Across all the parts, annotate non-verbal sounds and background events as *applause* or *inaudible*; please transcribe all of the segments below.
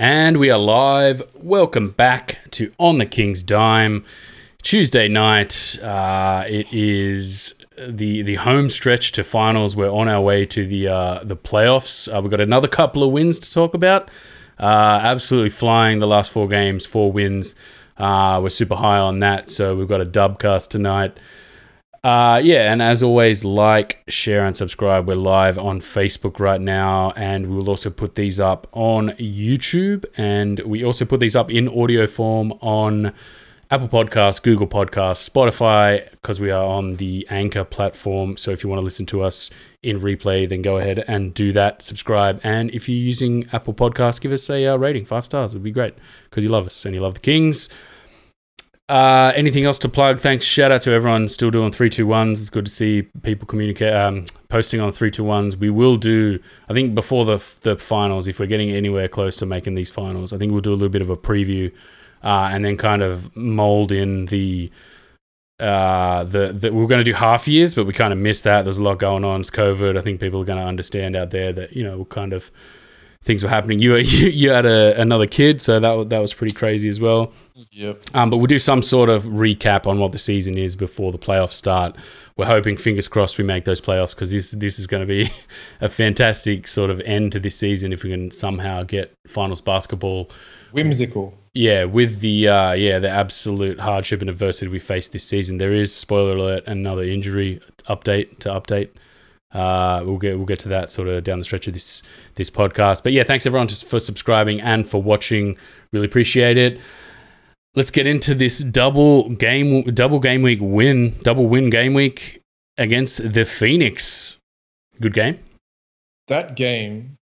And we are live. Welcome back to On the King's Dime. Tuesday night. Uh, it is the the home stretch to finals. We're on our way to the uh, the playoffs. Uh, we've got another couple of wins to talk about. Uh, absolutely flying the last four games, four wins. Uh, we're super high on that. So we've got a dub cast tonight. Uh, yeah, and as always, like, share, and subscribe. We're live on Facebook right now, and we will also put these up on YouTube, and we also put these up in audio form on Apple Podcasts, Google Podcasts, Spotify, because we are on the Anchor platform. So if you want to listen to us in replay, then go ahead and do that. Subscribe, and if you're using Apple Podcasts, give us a uh, rating, five stars. It would be great because you love us and you love the Kings. Uh, anything else to plug? Thanks. Shout out to everyone still doing three two ones. It's good to see people communicate, um, posting on three two ones. We will do. I think before the the finals, if we're getting anywhere close to making these finals, I think we'll do a little bit of a preview, uh, and then kind of mold in the. Uh, the, the we are going to do half years, but we kind of missed that. There's a lot going on. It's COVID. I think people are going to understand out there that you know we'll kind of things were happening. You *laughs* you, you had a, another kid, so that that was pretty crazy as well. Yep. Um, but we'll do some sort of recap on what the season is before the playoffs start. We're hoping, fingers crossed, we make those playoffs because this this is going to be *laughs* a fantastic sort of end to this season if we can somehow get finals basketball. Whimsical. Yeah, with the uh, yeah the absolute hardship and adversity we faced this season, there is spoiler alert another injury update to update. Uh, we'll get we'll get to that sort of down the stretch of this this podcast. But yeah, thanks everyone just for subscribing and for watching. Really appreciate it. Let's get into this double game double game week win, double win game week against the Phoenix. Good game. That game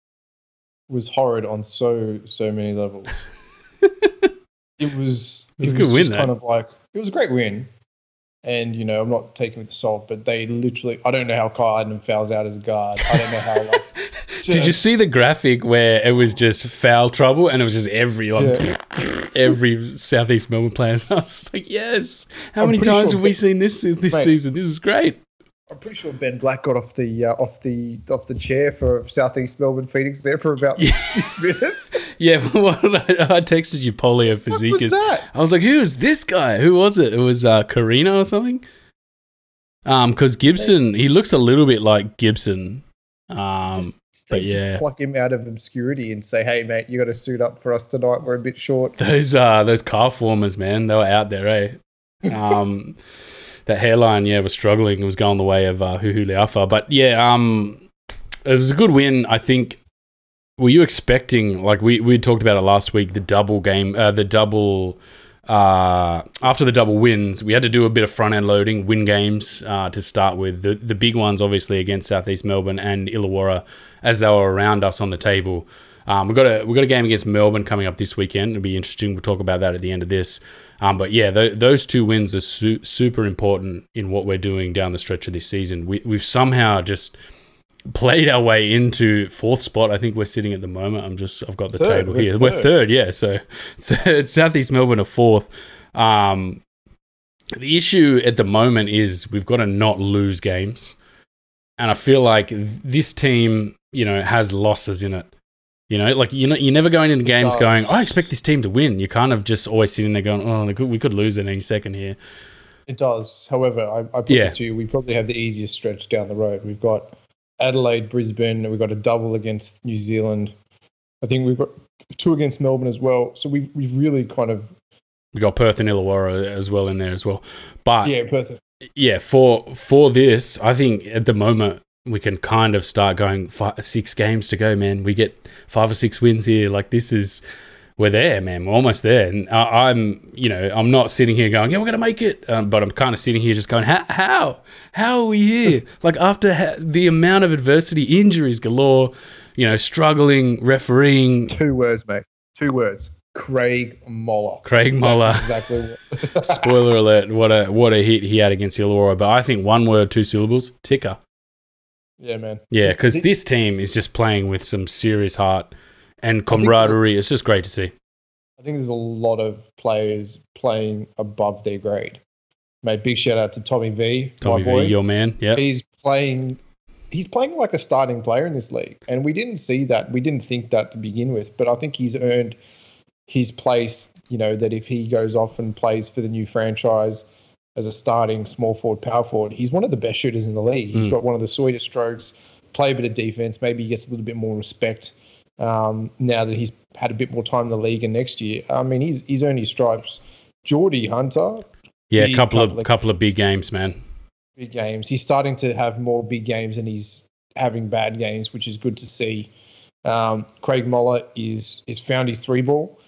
was horrid on so so many levels. *laughs* it was it was, it a good win. Kind of like it was a great win. And you know, I'm not taking with the salt, but they literally I don't know how Kyle Adnam fouls out as a guard. I don't know how like *laughs* Did you see the graphic where it was just foul trouble and it was just every like yeah. *laughs* every Southeast Melbourne player? *laughs* I was like, yes. How I'm many times sure have we seen this this mate, season? This is great. I'm pretty sure Ben Black got off the uh, off the off the chair for Southeast Melbourne Phoenix there for about yeah. six *laughs* minutes. Yeah, *laughs* I, I, texted you polio physique. I was like, "Who is this guy? Who was it? It was uh, Carino or something." Um, because Gibson, he looks a little bit like Gibson. Um, just, but yeah, pluck him out of obscurity and say, "Hey, mate, you got to suit up for us tonight. We're a bit short." Those uh, those calf warmers, man, they were out there, eh? *laughs* Um that hairline, yeah, was struggling. It was going the way of uh, Huhu Leafa. But yeah, um, it was a good win. I think. Were you expecting like we we talked about it last week? The double game, uh, the double. Uh, after the double wins, we had to do a bit of front end loading, win games uh, to start with. The the big ones, obviously, against Southeast Melbourne and Illawarra, as they were around us on the table. Um, we've got a we've got a game against Melbourne coming up this weekend. It'll be interesting. We'll talk about that at the end of this. Um, but yeah, th- those two wins are su- super important in what we're doing down the stretch of this season. We, we've somehow just played our way into fourth spot. I think we're sitting at the moment. I'm just I've got the third, table here. we We're third, yeah. So *laughs* third, Southeast Melbourne are fourth. Um, the issue at the moment is we've got to not lose games, and I feel like this team, you know, has losses in it. You know, like you know, you're never going into games going, "I expect this team to win." You're kind of just always sitting there going, "Oh, we could, we could lose at any second here." It does. However, I, I put yeah. this to you: we probably have the easiest stretch down the road. We've got Adelaide, Brisbane. We've got a double against New Zealand. I think we've got two against Melbourne as well. So we've we've really kind of we got Perth and Illawarra as well in there as well. But yeah, Perth. Yeah, for for this, I think at the moment we can kind of start going five, six games to go, man. We get five or six wins here. Like this is, we're there, man. We're almost there. And I, am you know, I'm not sitting here going, yeah, we're gonna make it. Um, but I'm kind of sitting here just going, how, how, how are we here? *laughs* like after ha- the amount of adversity, injuries galore, you know, struggling refereeing. Two words, mate. Two words. Craig Moller. Craig Moller. That's exactly. What *laughs* Spoiler alert! What a what a hit he had against Illawarra. But I think one word, two syllables, ticker. Yeah, man. Yeah, because this team is just playing with some serious heart and camaraderie. It's just great to see. I think there's a lot of players playing above their grade. Mate, big shout out to Tommy V, Tommy my boy. V, your man. Yeah, he's playing. he's playing like a starting player in this league, and we didn't see that. We didn't think that to begin with, but I think he's earned his place. You know that if he goes off and plays for the new franchise as a starting small forward, power forward, he's one of the best shooters in the league. He's mm. got one of the sweetest strokes. Play a bit of defense. Maybe he gets a little bit more respect um, now that he's had a bit more time in the league. And next year, I mean, he's he's earned his stripes. Geordie Hunter, yeah, a couple, couple of couple of big games, man. Big games. He's starting to have more big games, and he's having bad games, which is good to see. Um, Craig Moller is is found his three ball,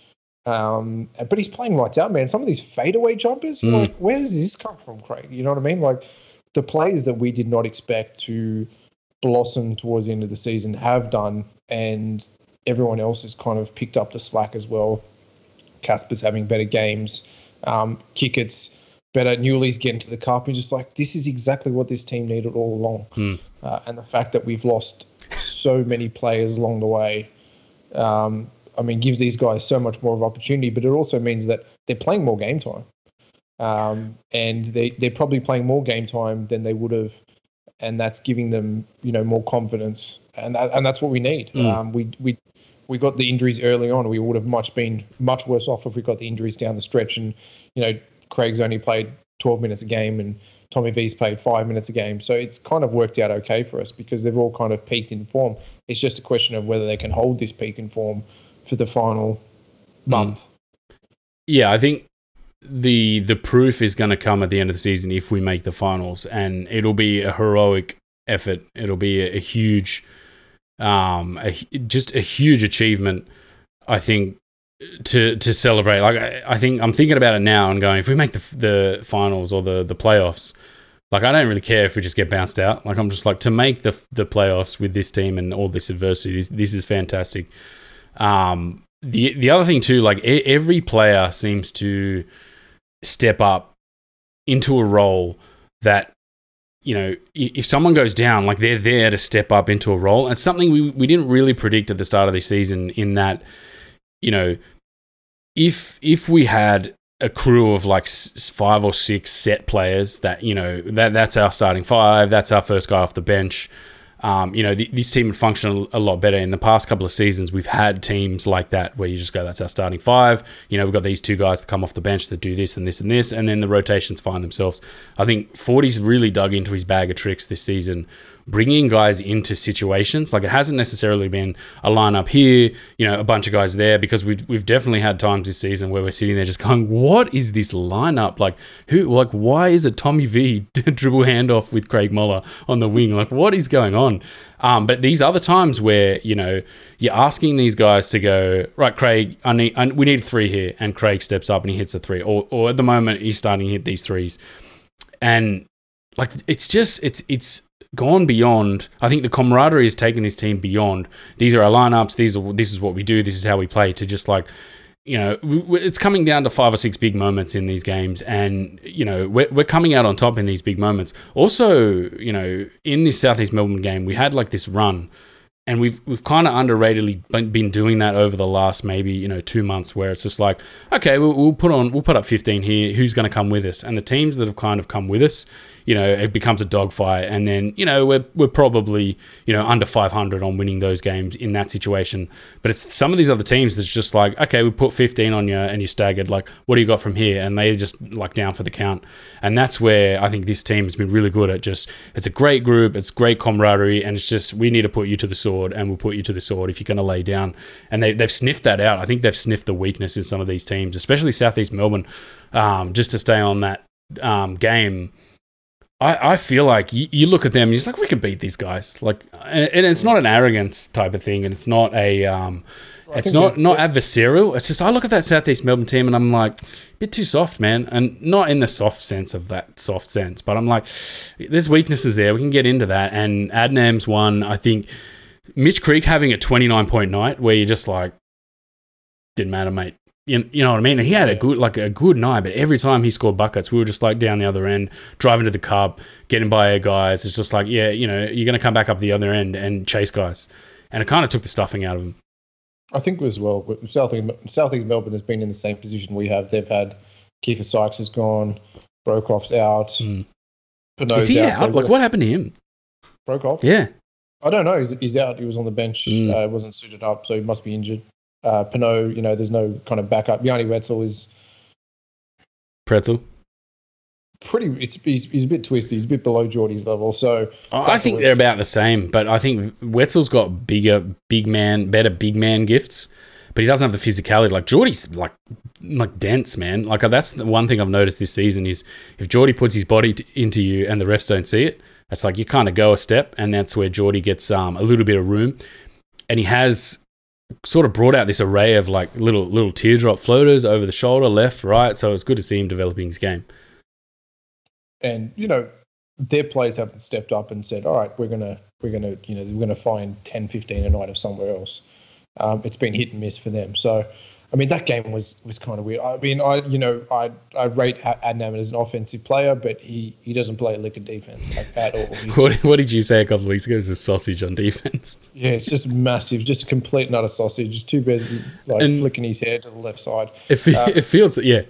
um, but he's playing lights out, man. Some of these fadeaway jumpers, mm. like where does this come from, Craig? You know what I mean? Like the players that we did not expect to blossom towards the end of the season have done, and everyone else has kind of picked up the slack as well. Casper's having better games. Um, Kickert's better. Newley's getting to the cup. And just like, this is exactly what this team needed all along. Mm. Uh, and the fact that we've lost so many players along the way, um, I mean, gives these guys so much more of opportunity, but it also means that they're playing more game time. Um, and they, they're probably playing more game time than they would have. And that's giving them, you know, more confidence. And, that, and that's what we need. Mm. Um, we, we we got the injuries early on, we would have much been much worse off if we got the injuries down the stretch. And you know, Craig's only played 12 minutes a game, and Tommy V's played five minutes a game. So it's kind of worked out okay for us because they've all kind of peaked in form. It's just a question of whether they can hold this peak in form for the final hmm. month. Yeah, I think the the proof is going to come at the end of the season if we make the finals, and it'll be a heroic effort. It'll be a, a huge um, a, just a huge achievement. I think to to celebrate. Like I, I, think I'm thinking about it now and going, if we make the the finals or the the playoffs, like I don't really care if we just get bounced out. Like I'm just like to make the the playoffs with this team and all this adversity. This, this is fantastic. Um, the the other thing too, like every player seems to step up into a role that you know, if someone goes down, like they're there to step up into a role. And something we, we didn't really predict at the start of the season in that, you know, if if we had a crew of like five or six set players that, you know, that that's our starting five, that's our first guy off the bench, um, you know, the, this team would function a lot better. In the past couple of seasons, we've had teams like that where you just go, that's our starting five. You know, we've got these two guys that come off the bench that do this and this and this, and then the rotations find themselves. I think 40's really dug into his bag of tricks this season bringing guys into situations. Like it hasn't necessarily been a lineup here, you know, a bunch of guys there, because we've, we've definitely had times this season where we're sitting there just going, what is this lineup? Like, who, like, why is it Tommy V *laughs* dribble handoff with Craig Moller on the wing? Like, what is going on? Um, but these other times where, you know, you're asking these guys to go, right, Craig, I need, I, we need three here. And Craig steps up and he hits a three. Or, or at the moment, he's starting to hit these threes. And like, it's just, it's, it's, gone beyond. I think the camaraderie has taken this team beyond. These are our lineups. These are this is what we do. This is how we play. To just like, you know, it's coming down to five or six big moments in these games, and you know we're we're coming out on top in these big moments. Also, you know, in this Southeast Melbourne game, we had like this run. And we've we've kind of underratedly been doing that over the last maybe you know two months, where it's just like, okay, we'll, we'll put on we'll put up 15 here. Who's going to come with us? And the teams that have kind of come with us, you know, it becomes a dogfight. And then, you know, we're, we're probably, you know, under 500 on winning those games in that situation. But it's some of these other teams that's just like, okay, we put 15 on you and you're staggered. Like, what do you got from here? And they're just like down for the count. And that's where I think this team has been really good at just, it's a great group, it's great camaraderie. And it's just, we need to put you to the sword and we'll put you to the sword if you're going to lay down. And they, they've sniffed that out. I think they've sniffed the weakness in some of these teams, especially Southeast Melbourne, um, just to stay on that um, game I, I feel like you, you look at them and you're like, we can beat these guys. Like, and, and it's not an arrogance type of thing, and it's not a, um, it's not not adversarial. It's just I look at that Southeast Melbourne team and I'm like, a bit too soft, man, and not in the soft sense of that soft sense, but I'm like, there's weaknesses there. We can get into that. And Adnam's one, I think, Mitch Creek having a 29 point night where you're just like, didn't matter, mate you, you know what I mean? And he had a good like a good night, but every time he scored buckets, we were just like down the other end, driving to the cup, getting by our guys. It's just like, yeah, you know, you're going to come back up the other end and chase guys, and it kind of took the stuffing out of him. I think as well, Southeast Southeast Melbourne has been in the same position we have. They've had Keifer Sykes has gone, Broekhoff's out, mm. Is he out? out? Like, what happened to him? Broekhoff? Yeah. I don't know. He's, he's out. He was on the bench. Mm. Uh, wasn't suited up, so he must be injured. Uh, Pinot, you know, there's no kind of backup. Yanni Wetzell is Pretzel. pretty. It's he's, he's a bit twisty. He's a bit below Geordie's level. So I think they're about the same, but I think Wetzell's got bigger, big man, better big man gifts, but he doesn't have the physicality. Like Geordie's like like dense, man. Like that's the one thing I've noticed this season is if Geordie puts his body t- into you and the refs don't see it, it's like you kind of go a step, and that's where Geordie gets um, a little bit of room, and he has sort of brought out this array of like little little teardrop floaters over the shoulder, left, right. So it's good to see him developing his game. and you know their players haven't stepped up and said, all right, we're gonna we're gonna you know we're gonna find 10, 15 a night of somewhere else. Um, it's been hit and miss for them. So. I mean that game was was kind of weird. I mean, I you know I I rate A- Adnam as an offensive player, but he he doesn't play a lick of defense like, at all. *laughs* What, just- what did you say a couple of weeks ago? It was a sausage on defense. *laughs* Yeah, it's just massive, just a complete nut of sausage. Just too busy, like And- flicking his hair to the left side. It, Uh, it feels yeah. It,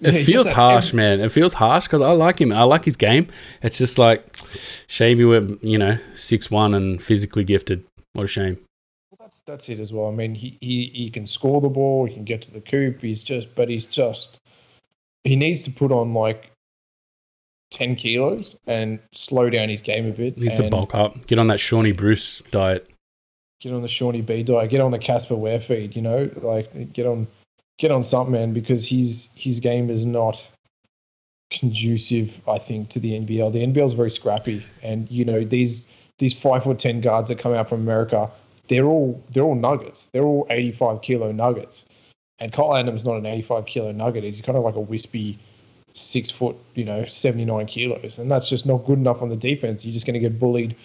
Yeah, it just feels harsh, every- man. It feels harsh because I like him. I like his game. It's just like shame you were, you know, six one and physically gifted. What a shame. That's that's it as well. I mean, he, he he can score the ball, he can get to the coop. He's just, but he's just, he needs to put on like ten kilos and slow down his game a bit. He Needs to bulk up. Get on that Shawnee Bruce diet. Get on the Shawnee B diet. Get on the Casper Ware feed. You know, like get on get on something, man, because his his game is not conducive. I think to the NBL. The NBL is very scrappy, and you know these these five foot ten guards that come out from America, they're all they're all nuggets. They're all eighty five kilo nuggets. And Kyle Adnam not an eighty five kilo nugget. He's kind of like a wispy six foot, you know, seventy nine kilos, and that's just not good enough on the defense. You're just going to get bullied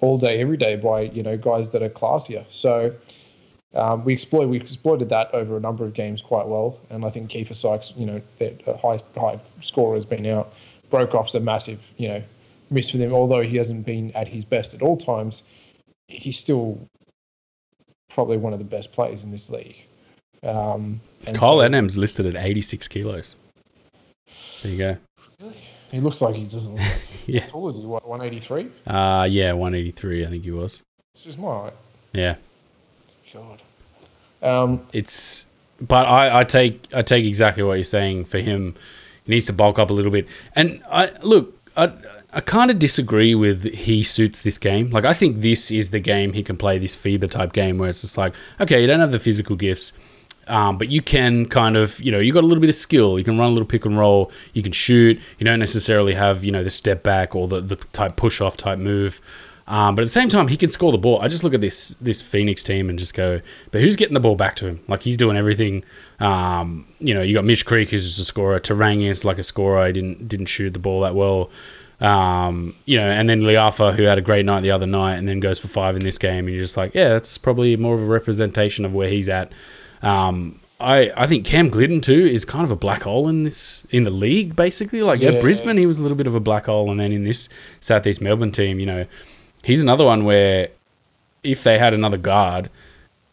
all day, every day by you know guys that are classier. So. Um, we exploit we exploited that over a number of games quite well, and I think Keifer Sykes, you know, that high high scorer has been out. broke Broekhoff's a massive, you know, miss for them. Although he hasn't been at his best at all times, he's still probably one of the best players in this league. Um, Kyle so- Adnam listed at 86 kilos. There you go. He looks like he doesn't. Look like, *laughs* Yeah. How tall is he? What, 183? Uh, yeah, 183, I think he was. This is my height. Yeah. God. Um, it's but I, I take I take exactly what you're saying for him. He needs to bulk up a little bit. And I look, I I kind of disagree with he suits this game. Like I think this is the game he can play this FIBA type game where it's just like, okay, you don't have the physical gifts. Um, but you can kind of, you know, you got a little bit of skill. You can run a little pick and roll. You can shoot. You don't necessarily have, you know, the step back or the, the type push off type move. Um, but at the same time, he can score the ball. I just look at this this Phoenix team and just go, but who's getting the ball back to him? Like he's doing everything. Um, you know, you got Mitch Creek who's just a scorer. Te Rangi is like a scorer. He didn't didn't shoot the ball that well. Um, you know, and then Liafa who had a great night the other night and then goes for five in this game. And you're just like, yeah, that's probably more of a representation of where he's at. Um, I, I think Cam Gliddon too is kind of a black hole in this in the league basically. Like Yeah. at Brisbane, he was a little bit of a black hole, and then in this Southeast Melbourne team, you know, he's another one where if they had another guard,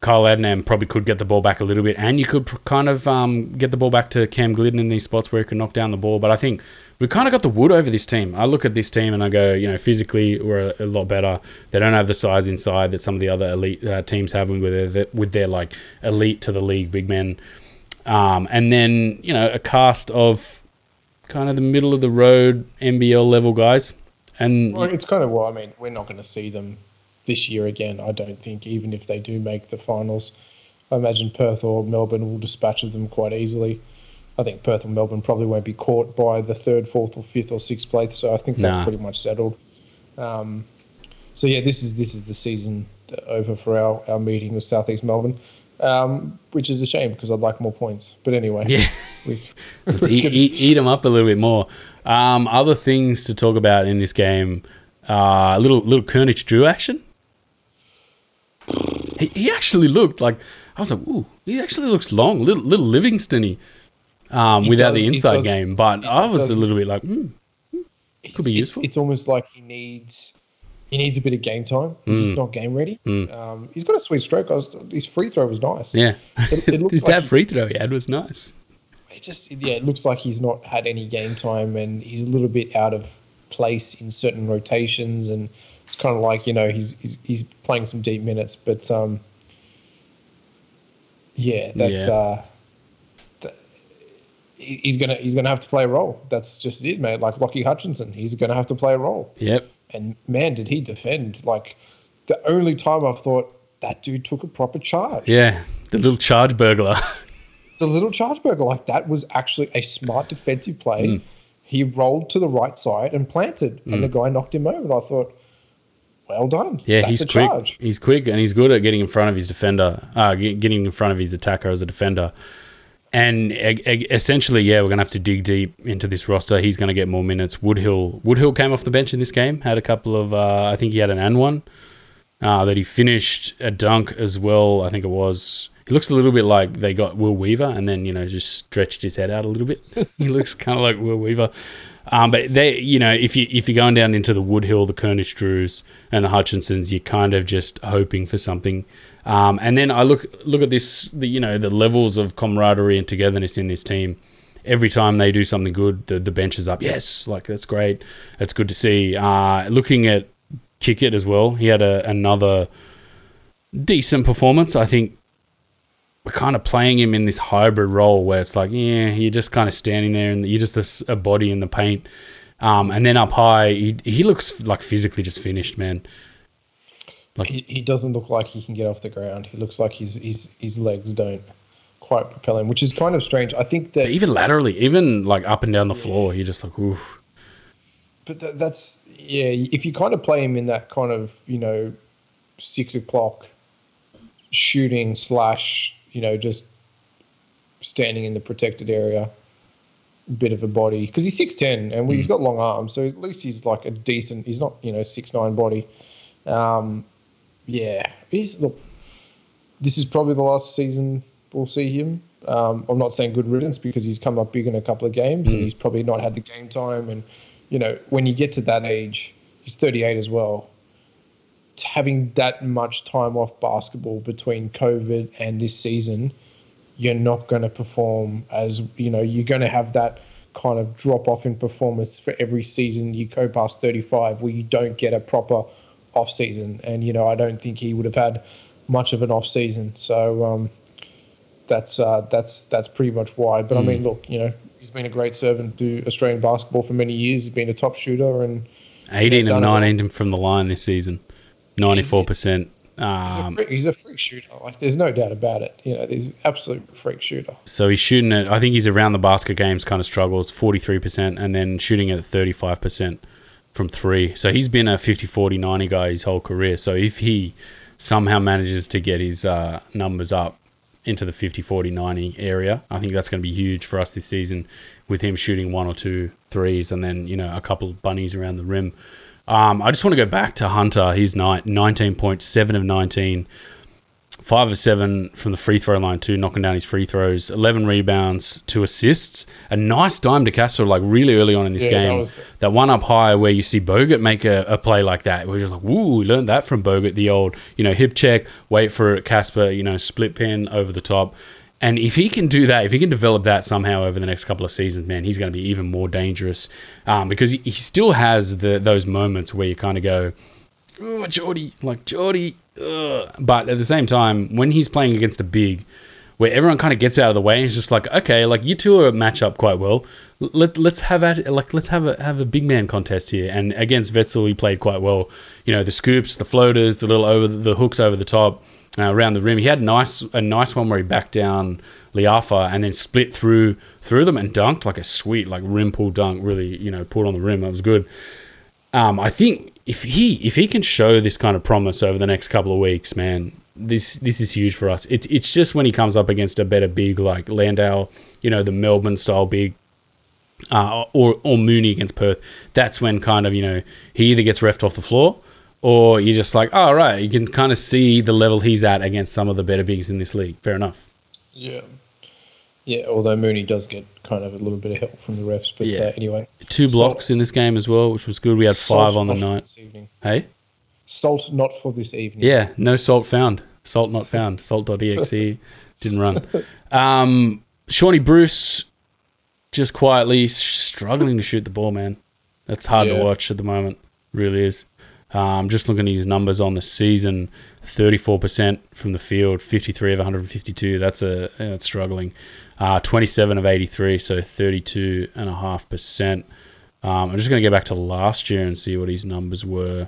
Kyle Adnam probably could get the ball back a little bit, and you could kind of um, get the ball back to Cam Gliddon in these spots where he can knock down the ball. But I think we've kind of got the wood over this team. I look at this team and I go, you know, physically we're a, a lot better. They don't have the size inside that some of the other elite uh, teams have with their, with their like elite to the league big men. Um, and then you know a cast of kind of the middle of the road NBL level guys, and Well, it's kind of well. I mean, we're not going to see them this year again. I don't think, even if they do make the finals. I imagine Perth or Melbourne will dispatch of them quite easily. I think Perth or Melbourne probably won't be caught by the third, fourth, or fifth or sixth place. So I think that's Nah. pretty much settled. Um, so yeah, this is this is the season over for our, our meeting with Southeast Melbourne, um, which is a shame because I'd like more points. But anyway, yeah. we, *laughs* Let's *laughs* eat, eat, eat them up a little bit more. Um, other things to talk about in this game, uh, a little little Kernich Drew action. He, he actually looked like I was like, ooh, he actually looks long, little little Livingstony, um, without does- the inside does- game. But I was does- a little bit like, hmm, Could be useful. It's almost like he needs he needs a bit of game time. He's Mm. just not game ready. Mm. Um, he's got a sweet stroke. I was, his free throw was nice. yeah. It- it *laughs* His like that free throw he had was nice. It just yeah, it looks like he's not had any game time, and he's a little bit out of place in certain rotations, and it's kind of like you know he's he's, he's playing some deep minutes, but um, yeah, that's Yeah. uh, th- he's gonna he's gonna have to play a role. That's just it, man. Like Lockie Hutchinson, he's gonna have to play a role. Yep. And man, did he defend! Like the only time I thought that dude took a proper charge. Yeah. The little charge burglar. *laughs* The little charge burglar, like that, was actually a smart defensive play. Mm. He rolled to the right side and planted, and the guy knocked him over. And I thought, well done. Yeah, That's he's quick. charge. He's quick and he's good at getting in front of his defender, uh, getting in front of his attacker as a defender. And essentially, yeah, we're gonna have to dig deep into this roster. He's gonna get more minutes. Woodhill, Woodhill came off the bench in this game. Had a couple of, uh, I think he had an and one uh, that he finished a dunk as well. I think it was. He looks a little bit like they got Will Weaver, and then you know just stretched his head out a little bit. *laughs* he looks kind of like Will Weaver. Um, but they, you know, if you if you're going down into the Woodhill, the Kernish Drews, and the Hutchinsons, you're kind of just hoping for something. Um, and then I look look at this, the you know, the levels of camaraderie and togetherness in this team. Every time they do something good, the the bench is up. Yes, like that's great. It's good to see. Uh, looking at Kickert as well, he had a, another decent performance. I think kind of playing him in this hybrid role where it's like, yeah, you're just kind of standing there and you're just a body in the paint. Um, and then up high, he, he looks like physically just finished, man. He, he doesn't look like he can get off the ground. He looks like his his his legs don't quite propel him, which is kind of strange. I think that, Even laterally, even like up and down the floor, you're just like, oof. but that, that's yeah. If you kind of play him in that kind of you know six o'clock shooting slash you know just standing in the protected area, bit of a body because he's six ten and he's got long arms, so at least he's like a decent. He's not you know six nine body. Um, yeah, he's look. This is probably the last season we'll see him. Um, I'm not saying good riddance because he's come up big in a couple of games and he's probably not had the game time. And you know, when you get to that age, he's 38 as well. Having that much time off basketball between COVID and this season, you're not going to perform as you know. You're going to have that kind of drop off in performance for every season you go past 35, where you don't get a proper off season. And you know, I don't think he would have had much of an off season. So um, that's uh, that's that's pretty much why. But I mean, look, you know, he's been a great servant to Australian basketball for many years. He's been a top shooter, and 18 done and it 19 from the line this season, 94%. he's, a Um, freak, he's a freak shooter. Like, there's no doubt about it. You know, he's an absolute freak shooter. so he's shooting at, I think he's around the basket games kind of struggles, 43%, and then shooting at 35% from three. So he's been a 50, 40, 90 guy his whole career. So if he somehow manages to get his uh, numbers up into the 50, 40, 90 area, I think that's going to be huge for us this season with him shooting one or two threes and then, you know, a couple of bunnies around the rim. Um, I just want to go back to Hunter. He's night 19.7 of 19, five of seven from the free throw line too, knocking down his free throws, 11 rebounds, two assists, a nice dime to Casper like really early on in this Yeah, game. that was- that one up high where you see Bogut make a, a play like that. We're just like, woo, we learned that from Bogut, the old, you know, hip check, wait for Casper, you know, split pin over the top. And if he can do that, if he can develop that somehow over the next couple of seasons, man, he's going to be even more dangerous um, because he, he still has the those moments where you kind of go, oh, Geordie, like Geordie. Ugh. But at the same time, when he's playing against a big, where everyone kind of gets out of the way, it's just like, okay, like you two are match up quite well. Let let's have at like let's have a have a big man contest here. And against Wetzell, he played quite well. You know, the scoops, the floaters, the little over the hooks over the top. Uh, around the rim, he had nice a nice one where he backed down Liafa and then split through through them and dunked like a sweet like rim pull dunk. Really, you know, pulled on the rim. That was good um, I think if he if he can show this kind of promise over the next couple of weeks, man, this this is huge for us. It's it's just when he comes up against a better big like Landale, you know, the Melbourne style big, uh, or or Mooney against Perth. That's when kind of you know he either gets refed off the floor. Or you're just like, oh, right, you can kind of see the level he's at against some of the better bigs in this league. Fair enough. Yeah. Yeah, although Mooney does get kind of a little bit of help from the refs. But Yeah. uh, anyway. Two Salt- blocks in this game as well, which was good. We had Salt five on the night. Hey? Salt not for this evening. Yeah, no salt found. Salt not found. *laughs* Salt.exe didn't run. Um, Shawnee Bruce just quietly struggling to shoot the ball, man. That's hard to watch at the moment. Really is. Um, just looking at his numbers on the season, 34% from the field, 53 of 152. That's a that's struggling. Uh, 27 of 83, so 32.5%. Um, I'm just going to go back to last year and see what his numbers were.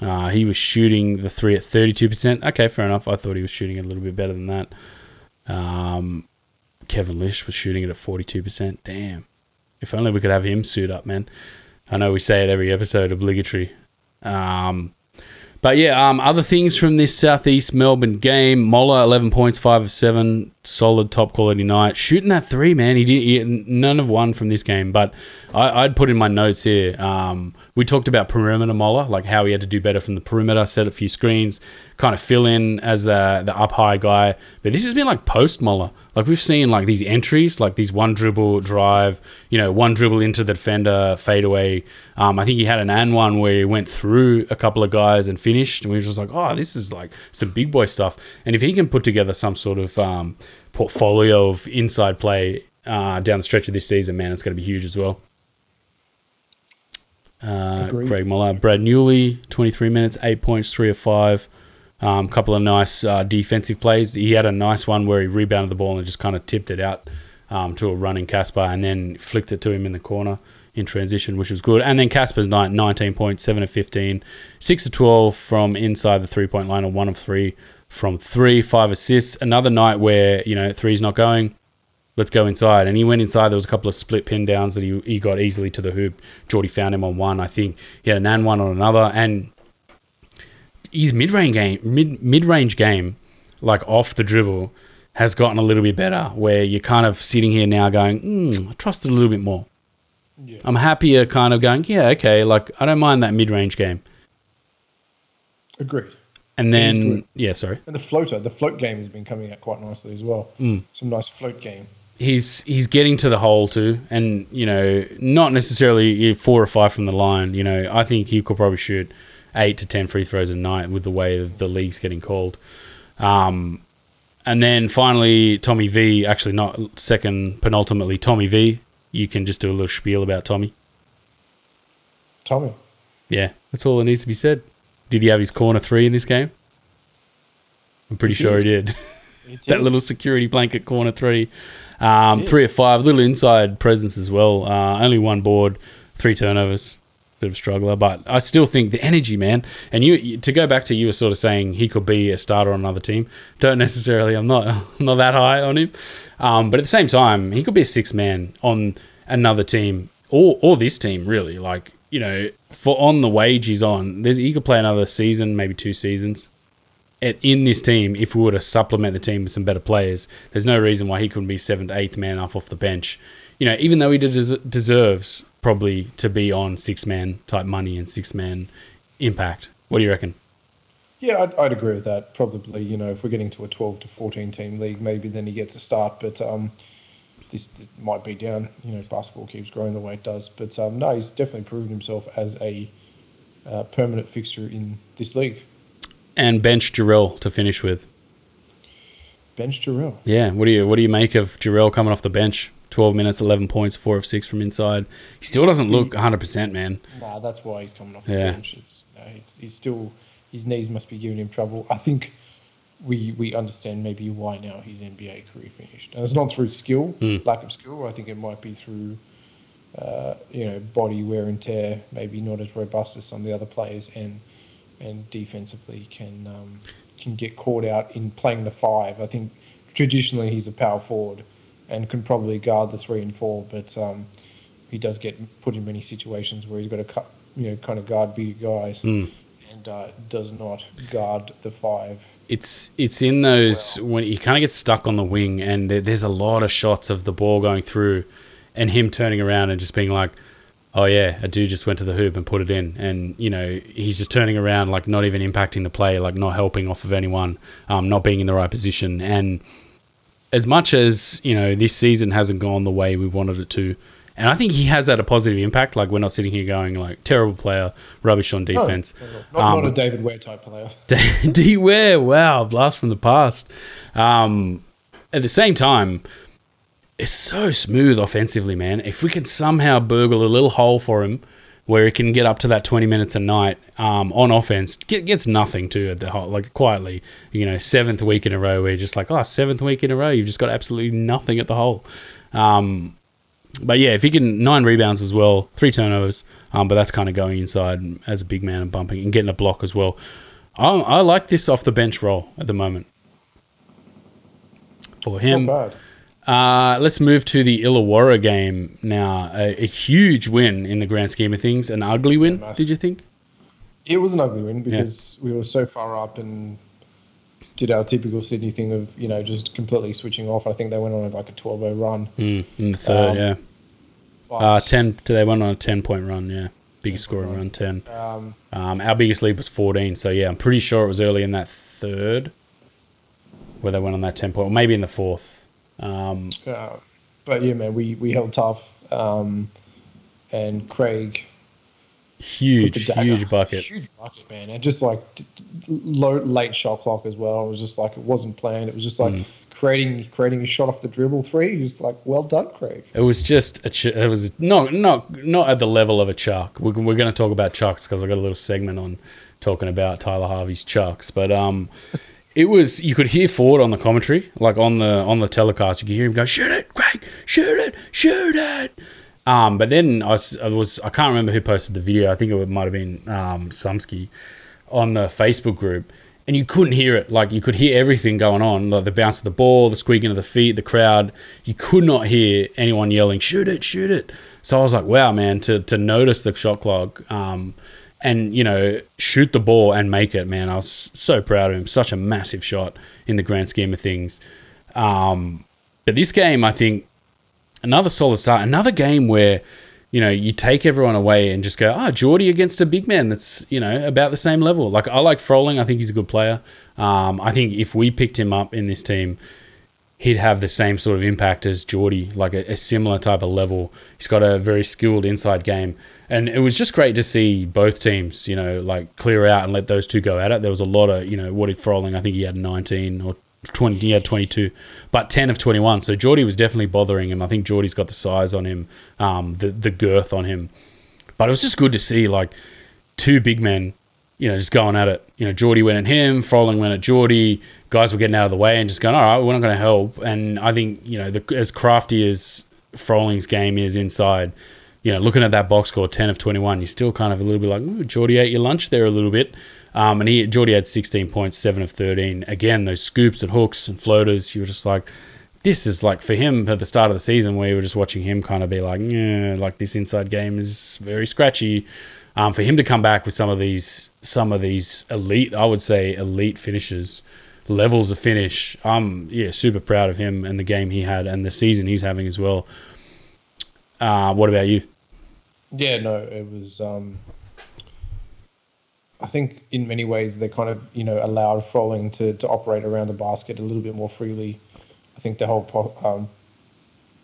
Uh, he was shooting the three at 32%. Okay, fair enough. I thought he was shooting a little bit better than that. Um, Kevin Lisch was shooting it at 42%. Damn. If only we could have him suit up, man. I know we say it every episode, obligatory. Um, but yeah, um, other things from this Southeast Melbourne game: Moller, eleven points, five of seven, solid top quality night. Shooting that three, man. He did he, none of one from this game, but I, would put in my notes here. Um, we talked about perimeter Moller, like how he had to do better from the perimeter, set a few screens, kind of fill in as the the up high guy. But this has been like post Moller. Like we've seen like these entries, like these one dribble drive, you know, one dribble into the defender, fade away. Um, I think he had an and one where he went through a couple of guys and finished, and we were just like, oh, this is like some big boy stuff. And if he can put together some sort of um, portfolio of inside play uh, down the stretch of this season, man, it's going to be huge as well. Uh, Craig Moller, Brad Newley, 23 minutes, eight points, three of five. A um, couple of nice uh, defensive plays. He had a nice one where he rebounded the ball and just kind of tipped it out um, to a running Casper and then flicked it to him in the corner in transition, which was good. And then Casper's night, 19 points, 7 of 15, 6 of 12 from inside the three point line, or 1 of 3 from 3, 5 assists. Another night where, you know, three's not going. Let's go inside. And he went inside. There was a couple of split pin downs that he, he got easily to the hoop. Geordie found him on one. I think he had an and one on another. And his mid range game, mid mid range game, like off the dribble, has gotten a little bit better. Where you're kind of sitting here now going, mm, I trust it a little bit more. Yeah. I'm happier, kind of going, yeah, okay, like I don't mind that mid range game. Agreed. And then, yeah, sorry. And the floater, the float game has been coming out quite nicely as well. Mm. Some nice float game. He's he's getting to the hole too, and you know, not necessarily four or five from the line. You know, I think he could probably shoot eight to ten free throws a night with the way the league's getting called. Um, and then finally, Tommy V. Actually, not second, penultimately Tommy V. You can just do a little spiel about Tommy. Tommy. Yeah, that's all that needs to be said. Did he have his corner three in this game? I'm pretty he sure did. he *laughs* did. that little security blanket corner three. Um, three or five, little inside presence as well. Uh, only one board, three turnovers bit of a struggler, but I still think the energy, man. And you to go back to you were sort of saying he could be a starter on another team. Don't *laughs* necessarily. I'm not. I'm not that high on him. Um, but at the same time, he could be a six man on another team or or this team. Really, like you know, for on the wage he's on, there's he could play another season, maybe two seasons. At, in this team, if we were to supplement the team with some better players, there's no reason why he couldn't be seventh, eighth man up off the bench. You know, even though he des- deserves probably to be on six man type money and six man impact. What do you reckon? Yeah, I'd, I'd, agree with that. Probably, you know, if we're getting to a 12 to 14 team league, maybe then he gets a start. But um, this, this, might be down. You know, basketball keeps growing the way it does. But um, no, he's definitely proven himself as a uh, permanent fixture in this league. And bench Jarell to finish with. Bench Jarell. Yeah. What do you What do you make of Jarell coming off the bench? 12 minutes, 11 points, 4 of 6 from inside. He still doesn't look 100%, man. Nah, that's why he's coming off the yeah. bench. It's, it's, he's still, his knees must be giving him trouble. I think we we understand maybe why now his NBA career finished. And it's not through skill, mm. lack of skill. I think it might be through, uh, you know, body wear and tear, maybe not as robust as some of the other players, and and defensively can um, can get caught out in playing the five. I think traditionally he's a power forward and can probably guard the three and four, but um, he does get put in many situations where he's got to cut, you know, kind of guard big guys, mm. and uh, does not guard the five. It's it's in those when he kind of gets stuck on the wing, and there, there's a lot of shots of the ball going through, and him turning around and just being like, "Oh yeah, a dude just went to the hoop and put it in," and you know he's just turning around like not even impacting the play, like not helping off of anyone, um, not being in the right position, and as much as you know this season hasn't gone the way we wanted it to, and I think he has had a positive impact. Like we're not sitting here going like terrible player, rubbish on defense. No, not, um, not, a David Ware type player. *laughs* D Ware, wow, blast from the past. Um, at the same time, it's so smooth offensively, man. If we could somehow burgle a little hole for him, where he can get up to that 20 minutes a night um, on offense, get, gets nothing to at the whole, like quietly, you know, seventh week in a row where you're just like, oh, seventh week in a row, you've just got absolutely nothing at the hole. Um, but yeah, if he can nine rebounds as well, three turnovers, um, but that's kind of going inside as a big man and bumping and getting a block as well. I, I like this off the bench role at the moment for him. Uh, let's move to the Illawarra game now. A, a, huge win in the grand scheme of things. An ugly win, yeah, did you think? It was an ugly win because yeah. we were so far up and did our typical Sydney thing of, you know, just completely switching off. I think they went on like a 12 0 run. Mm, in the third, um, yeah. Uh, 10, they went on a 10 point run, yeah. Big scoring run, 10. Um, um, our biggest lead was 14. So, yeah, I'm pretty sure it was early in that third where they went on that 10 point, or maybe in the fourth. Um, uh, but yeah, man, we, we held tough. Um, and Craig. Huge, huge bucket. Huge bucket, man. And just like low, late shot clock as well. It was just like, it wasn't planned. It was just like, mm creating creating a shot off the dribble three. He's like, well done, Craig. It was just a ch- it was not not not at the level of a chuck. We're, we're going to talk about chucks because I got a little segment on talking about Tyler Harvey's chucks, but um. *laughs* It was you could hear Ford on the commentary, like on the on the telecast. You could hear him go, "Shoot it, Craig! Shoot it! Shoot it!" Um, but then I was, I can't remember who posted the video. I think it might have been um, Sumsky on the Facebook group and you couldn't hear it. Like you could hear everything going on, like the bounce of the ball, the squeaking of the feet, the crowd. You could not hear anyone yelling, "Shoot it, shoot it!" So I was like, "Wow, man!" To to notice the shot clock, um, and you know, shoot the ball and make it, man. I was so proud of him. Such a massive shot in the grand scheme of things. Um, but this game, I think, another solid start. Another game where you know, you take everyone away and just go, ah, oh, Geordie against a big man that's, you know, about the same level. Like, I like Froling. I think he's a good player. Um, I think if we picked him up in this team, he'd have the same sort of impact as Geordie, like a, a, similar type of level. He's got a very skilled inside game. And it was just great to see both teams, you know, like clear out and let those two go at it. There was a lot of, you know, what if Froling, I think he had 19 or 20, he had 22, but 10 of 21. So Geordie was definitely bothering him. I think Geordie's got the size on him, um, the, the girth on him. But it was just good to see like two big men, you know, just going at it. You know, Geordie went at him, Froling went at Geordie. Guys were getting out of the way and just going, all right, we're not going to help. And I think, you know, the, as crafty as Froling's game is inside, you know, looking at that box score, 10 of 21, you're still kind of a little bit like, Geordie ate your lunch there a little bit. Um, and he Geordie had 16 points, seven of 13. Again, those scoops and hooks and floaters. You were just like, this is like for him at the start of the season where you were just watching him kind of be like, yeah, like this inside game is very scratchy. Um, for him to come back with some of these, some of these elite, I would say elite finishes, levels of finish. I'm yeah super proud of him and the game he had and the season he's having as well. Uh, what about you? Yeah, no, it was. Um, I think in many ways they kind of you know allowed Froling to, to operate around the basket a little bit more freely. I think the whole po- um,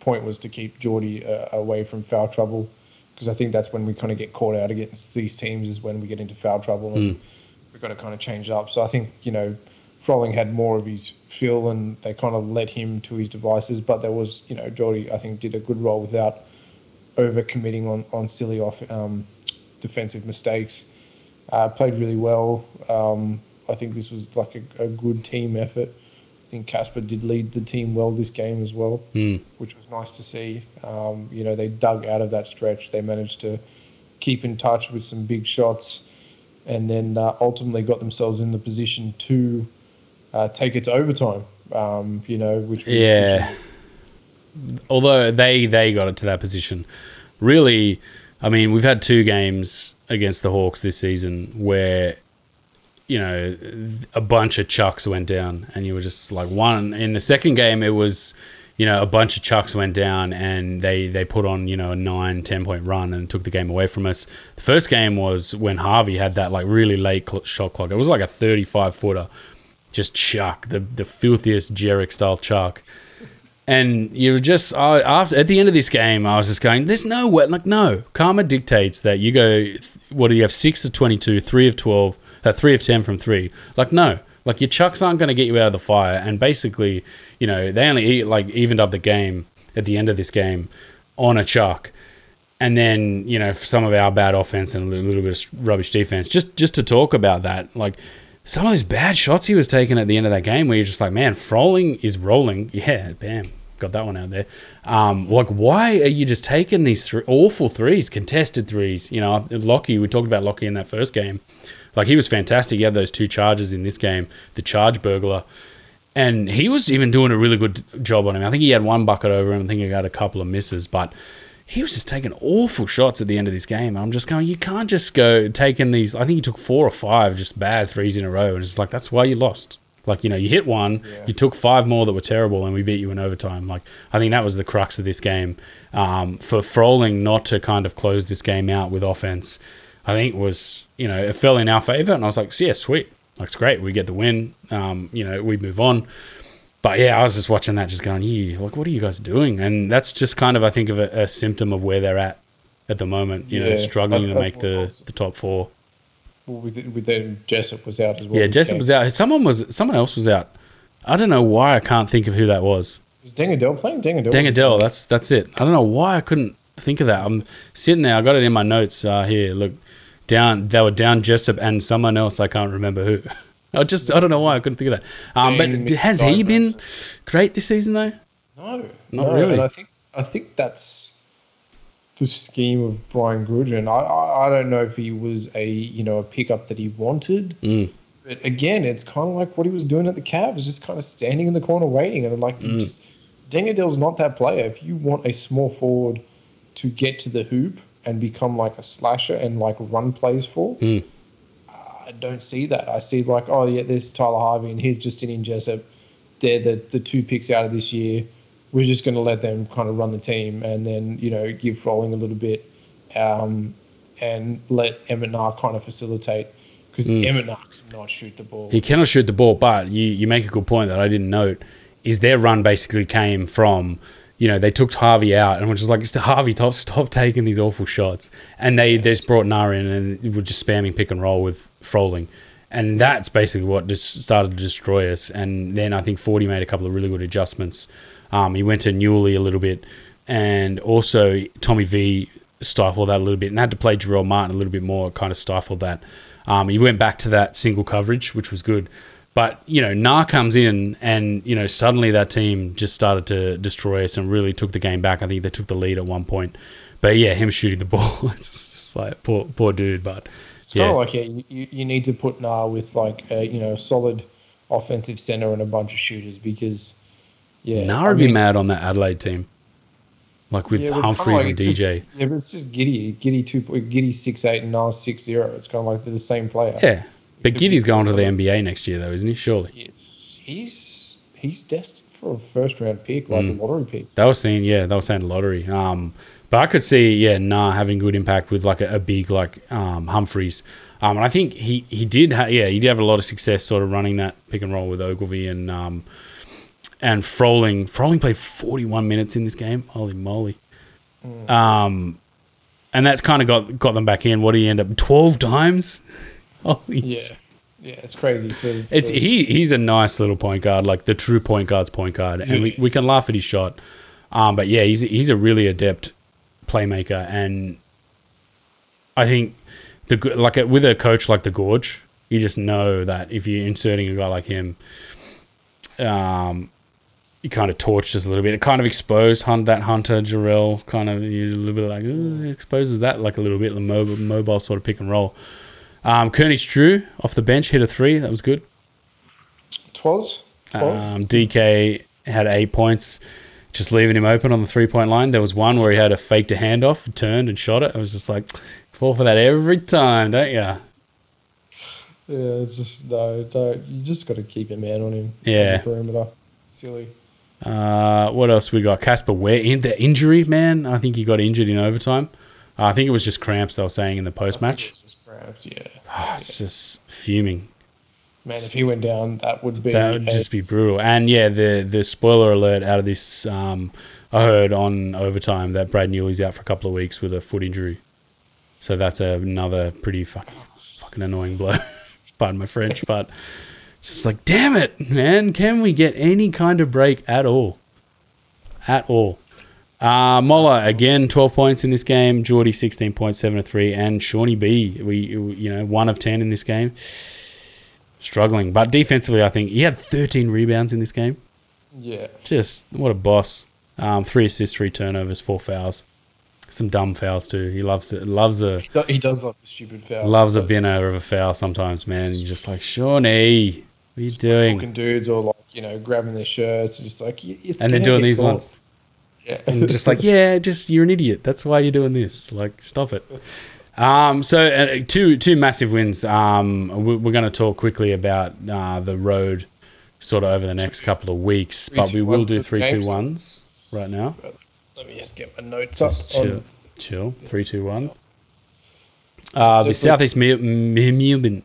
point was to keep Geordie uh, away from foul trouble because I think that's when we kind of get caught out against these teams is when we get into foul trouble and mm. we've got to kind of change up. So I think you know Froling had more of his feel and they kind of led him to his devices, but there was you know Geordie I think did a good role without over committing on on silly off um, defensive mistakes uh, played really well. Um, I think this was like a, a, good team effort. I think Casper did lead the team well this game as well, mm. which was nice to see. Um, you know, they dug out of that stretch. They managed to keep in touch with some big shots, and then uh, ultimately got themselves in the position to uh, take it to overtime. Um, you know, which yeah. Which, Although they they got it to that position, really, I mean, we've had two games against the Hawks this season where you know a bunch of chucks went down and you were just like one. In the second game it was you know a bunch of chucks went down and they they put on you know a nine ten point run and took the game away from us. The first game was when harvey had that like really late cl- shot clock. It was like a 35 footer just chuck the the filthiest Jerick style chuck and you were just uh, after at the end of this game, I was just going, "There's no way." Like, no, karma dictates that you go. What do you have? Six of twenty-two, three of twelve, uh, three of ten from three. Like, no, like your chucks aren't going to get you out of the fire. And basically, you know, they only like evened up the game at the end of this game on a chuck. and then you know some of our bad offense and a little bit of rubbish defense. Just just to talk about that, like some of those bad shots he was taking at the end of that game, where you're just like, man, Froling is rolling. *laughs* Yeah, bam, got that one out there. Um, like, why are you just taking these th- awful threes, contested threes? You know, Lockie. We talked about Lockie in that first game. Like he was fantastic. He had those two charges in this game, the charge burglar. And he was even doing a really good job on him. I think he had one bucket over him. I think he got a couple of misses, but he was just taking awful shots at the end of this game. I'm just going, you can't just go taking these. I think he took four or five just bad threes in a row, and it's like that's why you lost. Like you know, you hit one, yeah. you took five more that were terrible, and we beat you in overtime. Like I think that was the crux of this game. Um, for Froling not to kind of close this game out with offense, I think was you know it fell in our favor, and I was like, yeah, sweet, like it's great, we get the win. Um, you know, we move on but yeah, I was just watching that, just going, "Yeah, like, what are you guys doing?" And that's just kind of, I think, of a, a symptom of where they're at at the moment. You yeah, know, struggling to make the, the top four. Well, with with then Jessup was out as well. Yeah, Jessup was out. Someone was, someone else was out. I don't know why I can't think of who that was. Is Deng Adel playing? Deng Adel. Dengadell. That's that's it. I don't know why I couldn't think of that. I'm sitting there. I got it in my notes uh, here. Look, down. They were down Jessup and someone else. I can't remember who. *laughs* I just I don't know why I couldn't think of that. Um, but has he been great this season though? No, not no, really. And I think I think that's the scheme of Brian Goorjian. I, I, I don't know if he was a you know a pickup that he wanted. Mm. But again, it's kind of like what he was doing at the Cavs, just kind of standing in the corner waiting. And like, mm. just, Deng Adel's not that player. If you want a small forward to get to the hoop and become like a slasher and like run plays for, mm. I don't see that. I see like, oh yeah, there's Tyler Harvey and here's Justin Jessup. They're the the two picks out of this year. We're just going to let them kind of run the team and then you know give Froling a little bit, um, and let Emmett Naar kind of facilitate because mm. Emmett Naar cannot shoot the ball. He cannot shoot the ball, but you you make a good point that I didn't note. Is their run basically came from you know, they took Harvey out and were just like, Harvey, stop, stop taking these awful shots. And they, they just brought Naar in and were just spamming pick and roll with Froling. And that's basically what just started to destroy us. And then I think Forty made a couple of really good adjustments. Um, he went to Newley a little bit. And also Tommy V stifled that a little bit and had to play Jarell Martin a little bit more, kind of stifled that. Um, he went back to that single coverage, which was good. But you know, Naar comes in, and you know, suddenly that team just started to destroy us and really took the game back. I think they took the lead at one point. But yeah, him shooting the *laughs* ball, it's just like poor, poor dude. But it's yeah. kind of like yeah, you, you need to put Naar with like a, you know a solid offensive center and a bunch of shooters because yeah, Naar would be mad on that Adelaide team. Like with yeah, Humphries like, and DJ. Just, yeah, but it's just Giddey, Giddey two Giddey six eight and Naar six zero. It's kind of like they're the same player. Yeah, but Giddey's going to the NBA next year, though, isn't he? Surely. Yes, he's he's destined for a first round pick, like mm. a lottery pick. They were saying, yeah, they were saying lottery. Um, but I could see, yeah, Naar having good impact with like a, a big like um, Humphries. Um, and I think he he did, ha- yeah, he did have a lot of success sort of running that pick and roll with Ogilvy and um, and Froling. Froling played 41 minutes in this game. Holy moly. Mm. Um, and that's kind of got got them back in. What do you end up 12 times? *laughs* Holy yeah. Yeah, it's crazy. For, for it's he. He's a nice little point guard, like the true point guard's point guard, and we, we can laugh at his shot. Um, but yeah, he's he's a really adept playmaker, and I think the like with a coach like the Gorge, you just know that if you're inserting a guy like him, um, you kind of torched us a little bit. It kind of exposed Hunt, that Hunter Jarell kind of you a little bit like exposes that like a little bit the mobile, mobile sort of pick and roll. Um, Kurnich Drew off the bench hit a three. That was good. Twas. Um, DK had eight points, just leaving him open on the three point line. There was one where he had a fake to handoff, turned and shot it. I was just like, fall for that every time, don't you? Yeah, it's just no, don't. You just got to keep your man on him. Yeah, perimeter. Silly. Uh, what else we got? Casper Ware in the injury, man. I think he got injured in overtime. Uh, I think it was just cramps. They were saying in the post match Cramps, yeah. Oh, it's just fuming. Man, if he went down, that would be that would just be brutal. And yeah, the the spoiler alert out of this, um, I heard on overtime that Brad Newley's out for a couple of weeks with a foot injury. So that's another pretty fucking fucking annoying blow. *laughs* Pardon my French, but it's just like, damn it, man! Can we get any kind of break at all? At all? Uh, Moller again, twelve points in this game. Geordie sixteen point seven to three, and Shawnee B, we you know one of ten in this game. Struggling, but defensively, I think he had thirteen rebounds in this game. Yeah. Just what a boss. Um, three assists, three turnovers, four fouls. Some dumb fouls too. He loves it. Loves a He does love the stupid foul. loves a binner of a foul sometimes, man. You're just like Shawnee, what are you like doing? hooking dudes or like you know grabbing their shirts, just like it's And gonna doing these caught. ones. Yeah. and just like, *laughs* yeah, just you're an idiot. That's why you're doing this. Like, stop it. *laughs* Um, so uh, two two massive wins. Um, we- we're going to talk quickly about uh, the road, sort of over the next couple of weeks, Three, but we will do three two games. ones right now. Let me just get my notes up. Just chill, on- chill. Three two one. Uh, the southeast Melbourne,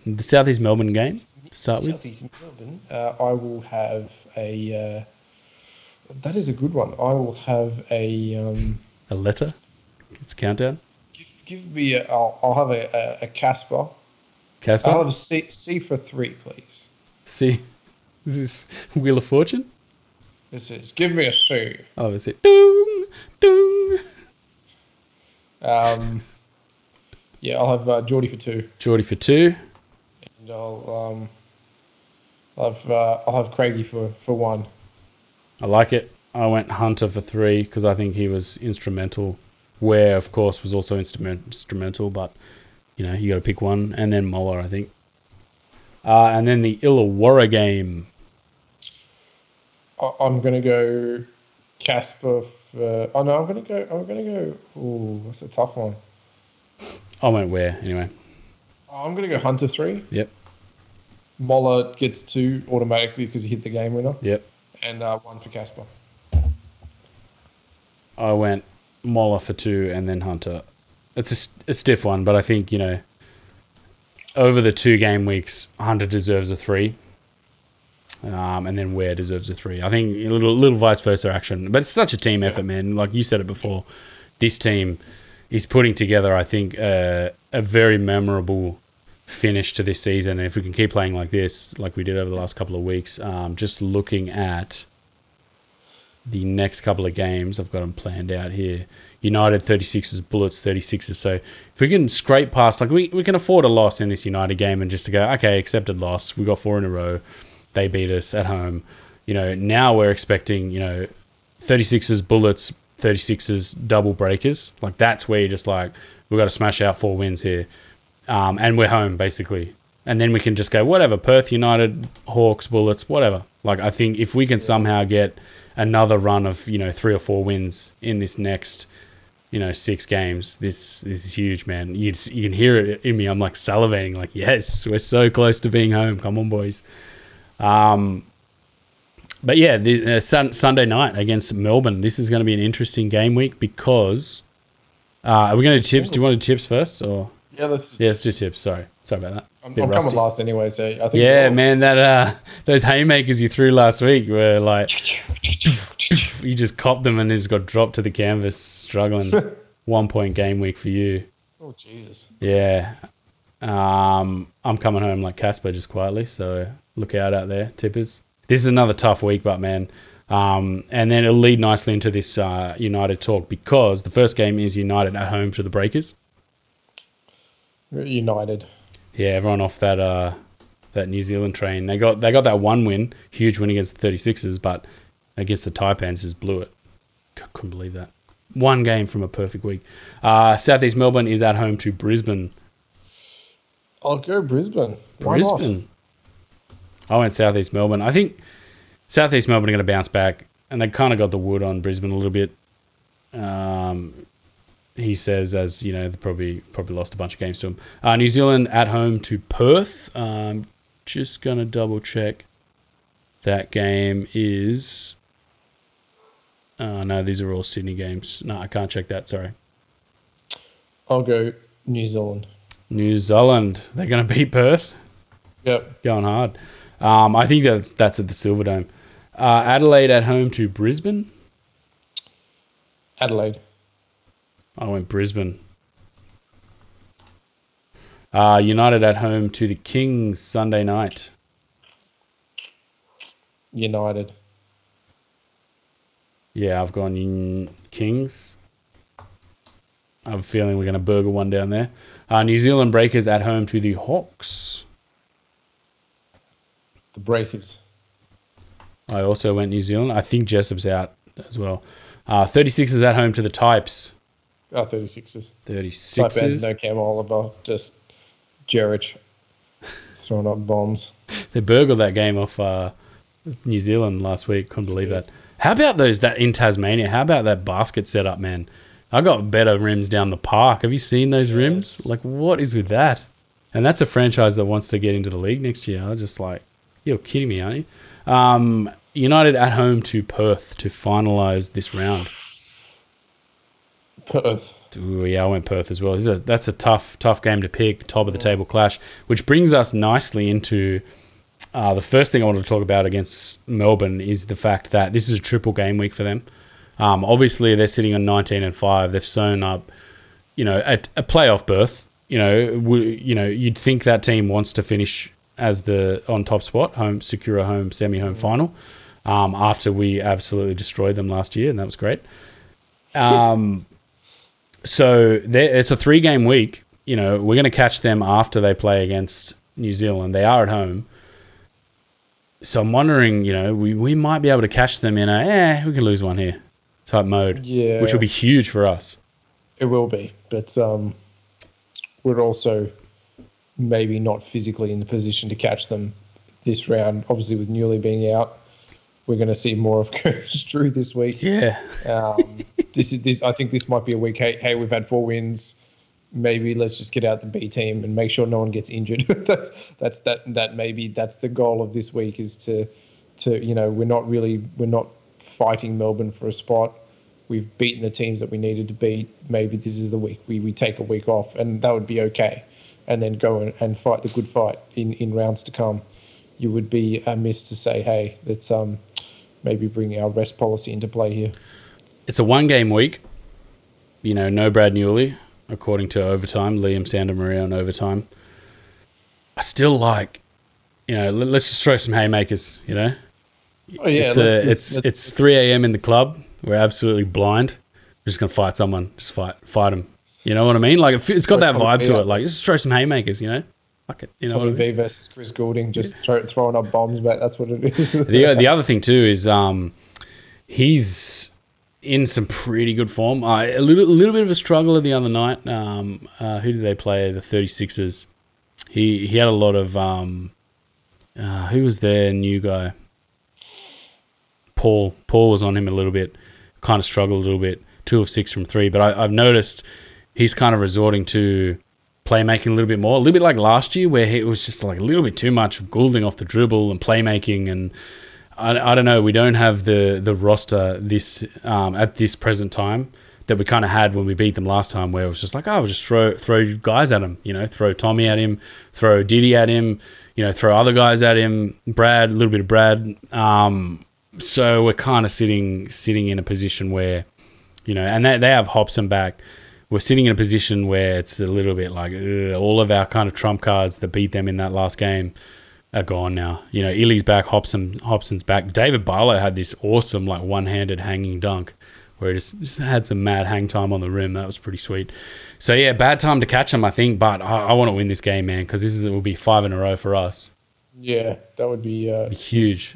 the southeast Melbourne game to start with. Southeast Melbourne. Uh, I will have a. Uh, that is a good one. I will have a. Um, A letter. It's countdown. Give, me. A, I'll, I'll have a, a, a Casper. I'll have a C, C for three, please. See, *laughs* this is Wheel of Fortune. This is. Give me a C. I'll have a see. Doom, doom. Um, yeah, I'll have uh, Geordie for two, Geordie for two. and I'll um, I'll have uh, I'll have Craigie for, for one. I like it. I went Hunter for three because I think he was instrumental. Ware, of course, was also instrument, instrumental, but you know you got to pick one, and then Moller, I think. Uh, and then the Illawarra game. I, I'm gonna go Casper for. Oh no, I'm gonna go. I'm gonna go. Ooh, that's a tough one. I went Ware anyway. I'm gonna go Hunter three. Yep, Moller gets two automatically because he hit the game winner, yep. and uh, one for Casper. I went Moller for two, and then Hunter. It's a stiff one, but I think you know. Over the two game weeks, Hunter deserves a three. Um, and then Ware deserves a three. I think a little little vice versa action, but it's such a team effort, man. Like you said it before, this team is putting together, I think, uh, a very memorable finish to this season. And if we can keep playing like this, like we did over the last couple of weeks, um, just looking at the next couple of games, I've got them planned out here. United 36ers, Bullets 36ers. So if we can scrape past, like we, we can afford a loss in this United game and just to go, okay, accepted loss. We got four in a row. They beat us at home. You know, now we're expecting, you know, 36ers, Bullets, 36ers, double breakers. Like that's where you're just like, we've got to smash out four wins here. Um, and we're home basically. And then we can just go, whatever, Perth United, Hawks, Bullets, whatever. Like I think if we can somehow get another run of, you know, three or four wins in this next you know six games. This this is huge man. You can, you can hear it in me. I'm like salivating like yes we're so close to being home. Come on boys. Um but yeah the uh, sun, sunday night against melbourne. This is going to be an interesting game week because uh are we going to do tips? Do you want to tips first or Yeah, let's. yeah let's do tips sorry sorry about that I'm, Bit I'm rusty. coming last anyway, so I think. yeah we'll- man that uh those haymakers you threw last week were like *laughs* you just copped them and they just got dropped to the canvas struggling *laughs* one point game week for you Oh Jesus! Yeah. Um, I'm coming home like Casper just quietly, so look out out there, tippers. This is another tough week, but man. Um, and then it'll lead nicely into this uh, United talk because the first game is United at home to the Breakers. United. Yeah, everyone off that uh, that New Zealand train. They got they got that one win, huge win against the 36ers, but against the Taipans just blew it. Couldn't believe that. One game from a perfect week. Uh, Southeast Melbourne is at home to Brisbane. I'll go Brisbane. Why not? Brisbane. I went Southeast Melbourne. I think Southeast Melbourne are going to bounce back, and they kind of got the wood on Brisbane a little bit. Um, he says, as you know, they probably probably lost a bunch of games to him. Uh, New Zealand at home to Perth. Um, just gonna double check. That game is. Oh no, these are all Sydney games. No, I can't check that. Sorry. I'll go New Zealand. New Zealand. They're gonna beat Perth. Yep. going hard. Um, I think that's that's at the Silverdome. Uh, Adelaide at home to Brisbane. Adelaide. I went Brisbane. Uh, United at home to the Kings Sunday night. United. Yeah, I've gone in Kings. I have a feeling we're going to burger one down there. Uh, New Zealand Breakers at home to the Hawks. The Breakers. I also went New Zealand. I think Jessup's out as well. Uh, 36ers at home to the Types. Oh, 36ers. 36ers. no Cam Oliver, just Jerich throwing up bombs. They burgled that game off uh, New Zealand last week. Couldn't believe that. How about those that in Tasmania? How about that basket setup, man? I got better rims down the park. Have you seen those rims? Like, what is with that? And that's a franchise that wants to get into the league next year. I was just like, you're kidding me, aren't you? Um, United at home to Perth to finalise this round. Perth. Ooh, yeah, I went Perth as well. A, that's a tough, tough game to pick. Top of the table clash, which brings us nicely into uh, the first thing I wanted to talk about against Melbourne is the fact that this is a triple game week for them. Um, obviously, they're sitting on 19 and five. They've sewn up, you know, a, a playoff berth. You know, w- you know, you'd think that team wants to finish as the on top spot, home secure a home semi home final. Um, after we absolutely destroyed them last year, and that was great. Um, so it's a three game week. You know, we're going to catch them after they play against New Zealand. They are at home. So I'm wondering, you know, we, we might be able to catch them in a, eh, we can lose one here type mode. Yeah. Which will be huge for us. It will be. But um, we're also maybe not physically in the position to catch them this round. Obviously, with Newley being out, we're going to see more of *laughs* Curtis Drew this week. Yeah. um, this is this. I think this might be a week. Hey, hey, we've had four wins. Maybe let's just get out the B team and make sure no one gets injured. *laughs* that's that's that that maybe that's the goal of this week is to to you know we're not really we're not fighting Melbourne for a spot. We've beaten the teams that we needed to beat. Maybe this is the week we, we take a week off, and that would be okay. And then go and, and fight the good fight in, in rounds to come. You would be amiss to say, hey, let's um, maybe bring our rest policy into play here. It's a one game week. You know, no Brad Newley, according to overtime. Liam Santamaria on overtime. I still like, you know, let's just throw some haymakers, you know? Oh, yeah, it's, uh, let's, a, let's, it's, it's 3 a.m. in the club. We're absolutely blind. We're just going to fight someone. Just fight fight them. You know what I mean? Like, it's got that vibe to it. Like, just throw some haymakers, you know? Fuck it. You know Tommy V I mean? versus Chris Goulding, just throw, throwing up bombs, but that's what it is. *laughs* the, the other thing, too, is um, he's in some pretty good form. Uh, a little, a little bit of a struggle the other night. Um, uh, who did they play? The 36ers. He he had a lot of um, uh, who was their new guy? Paul. Paul was on him a little bit. Kind of struggled a little bit. Two of six from three, but I, I've noticed he's kind of resorting to playmaking a little bit more. A little bit like last year, where it was just like a little bit too much of Goulding off the dribble and playmaking and I, I don't know. We don't have the the roster this um, at this present time that we kind of had when we beat them last time, where it was just like, oh, we'll just throw throw guys at him. You know, throw Tommy at him, throw Diddy at him. You know, throw other guys at him. Brad, a little bit of Brad. Um, so we're kind of sitting sitting in a position where, you know, and they they have Hopson back. We're sitting in a position where it's a little bit like ugh, all of our kind of trump cards that beat them in that last game are gone now. You know, Illy's back, Hopson, Hopson's back. David Barlow had this awesome, like, one handed hanging dunk where he just, just had some mad hang time on the rim. That was pretty sweet. So, yeah, bad time to catch him, I think, but I, I want to win this game, man, because this is, it will be five in a row for us. Yeah, that would be, uh, be huge.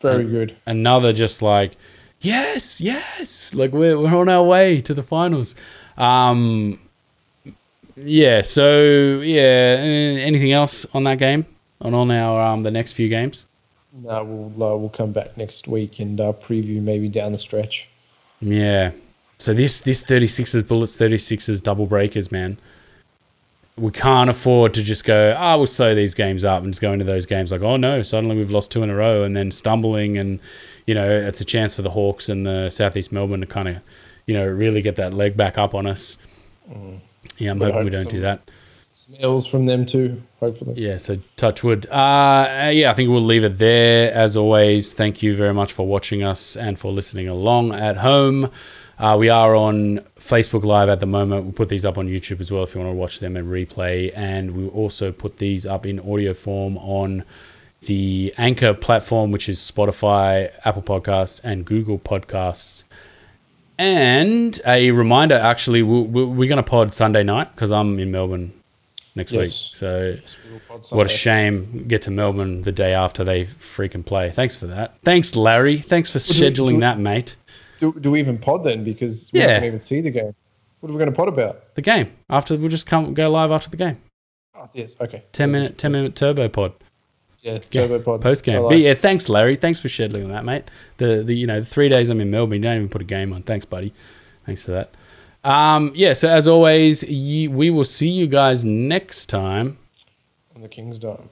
Very good. Another just like, yes, yes, like we're, we're on our way to the finals. Um, yeah. So yeah. Anything else on that game? On on our um the next few games? No, we'll uh, we'll come back next week and uh, preview maybe down the stretch. Yeah. So this this 36ers bullets 36ers double breakers, man. We can't afford to just go, ah, oh, we'll sew these games up and just go into those games like, oh no, suddenly we've lost two in a row and then stumbling and you know, it's a chance for the Hawks and the Southeast Melbourne to kind of, you know, really get that leg back up on us. Mm. Yeah, I'm hoping we don't some, do that. Some L's from them too, hopefully. Yeah, so touch wood. Uh, yeah, I think we'll leave it there. As always, thank you very much for watching us and for listening along at home. Uh, we are on Facebook Live at the moment. We'll put these up on YouTube as well if you want to watch them and replay. And we'll also put these up in audio form on the Anchor platform, which is Spotify, Apple Podcasts, and Google Podcasts. And a reminder, actually, we we're going to pod Sunday night because I'm in Melbourne next yes. week. So, what a shame. Get to Melbourne the day after they freaking play. Thanks for that. Thanks, Larry. Thanks for scheduling do, do, that, mate. Do, do we even pod then? Because we yeah. don't even see the game. What are we going to pod about? The game. After we'll just come go live after the game. Oh, yes. Okay. Ten minute, ten minute turbo pod. Yeah, turbo pod. Post game. Like. yeah, thanks, Larry. Thanks for scheduling that, mate. The the you know the three days I'm in Melbourne, you don't even put a game on. Thanks, buddy. Thanks for that. Um, yeah. So as always, you, we will see you guys next time on the King's Dome.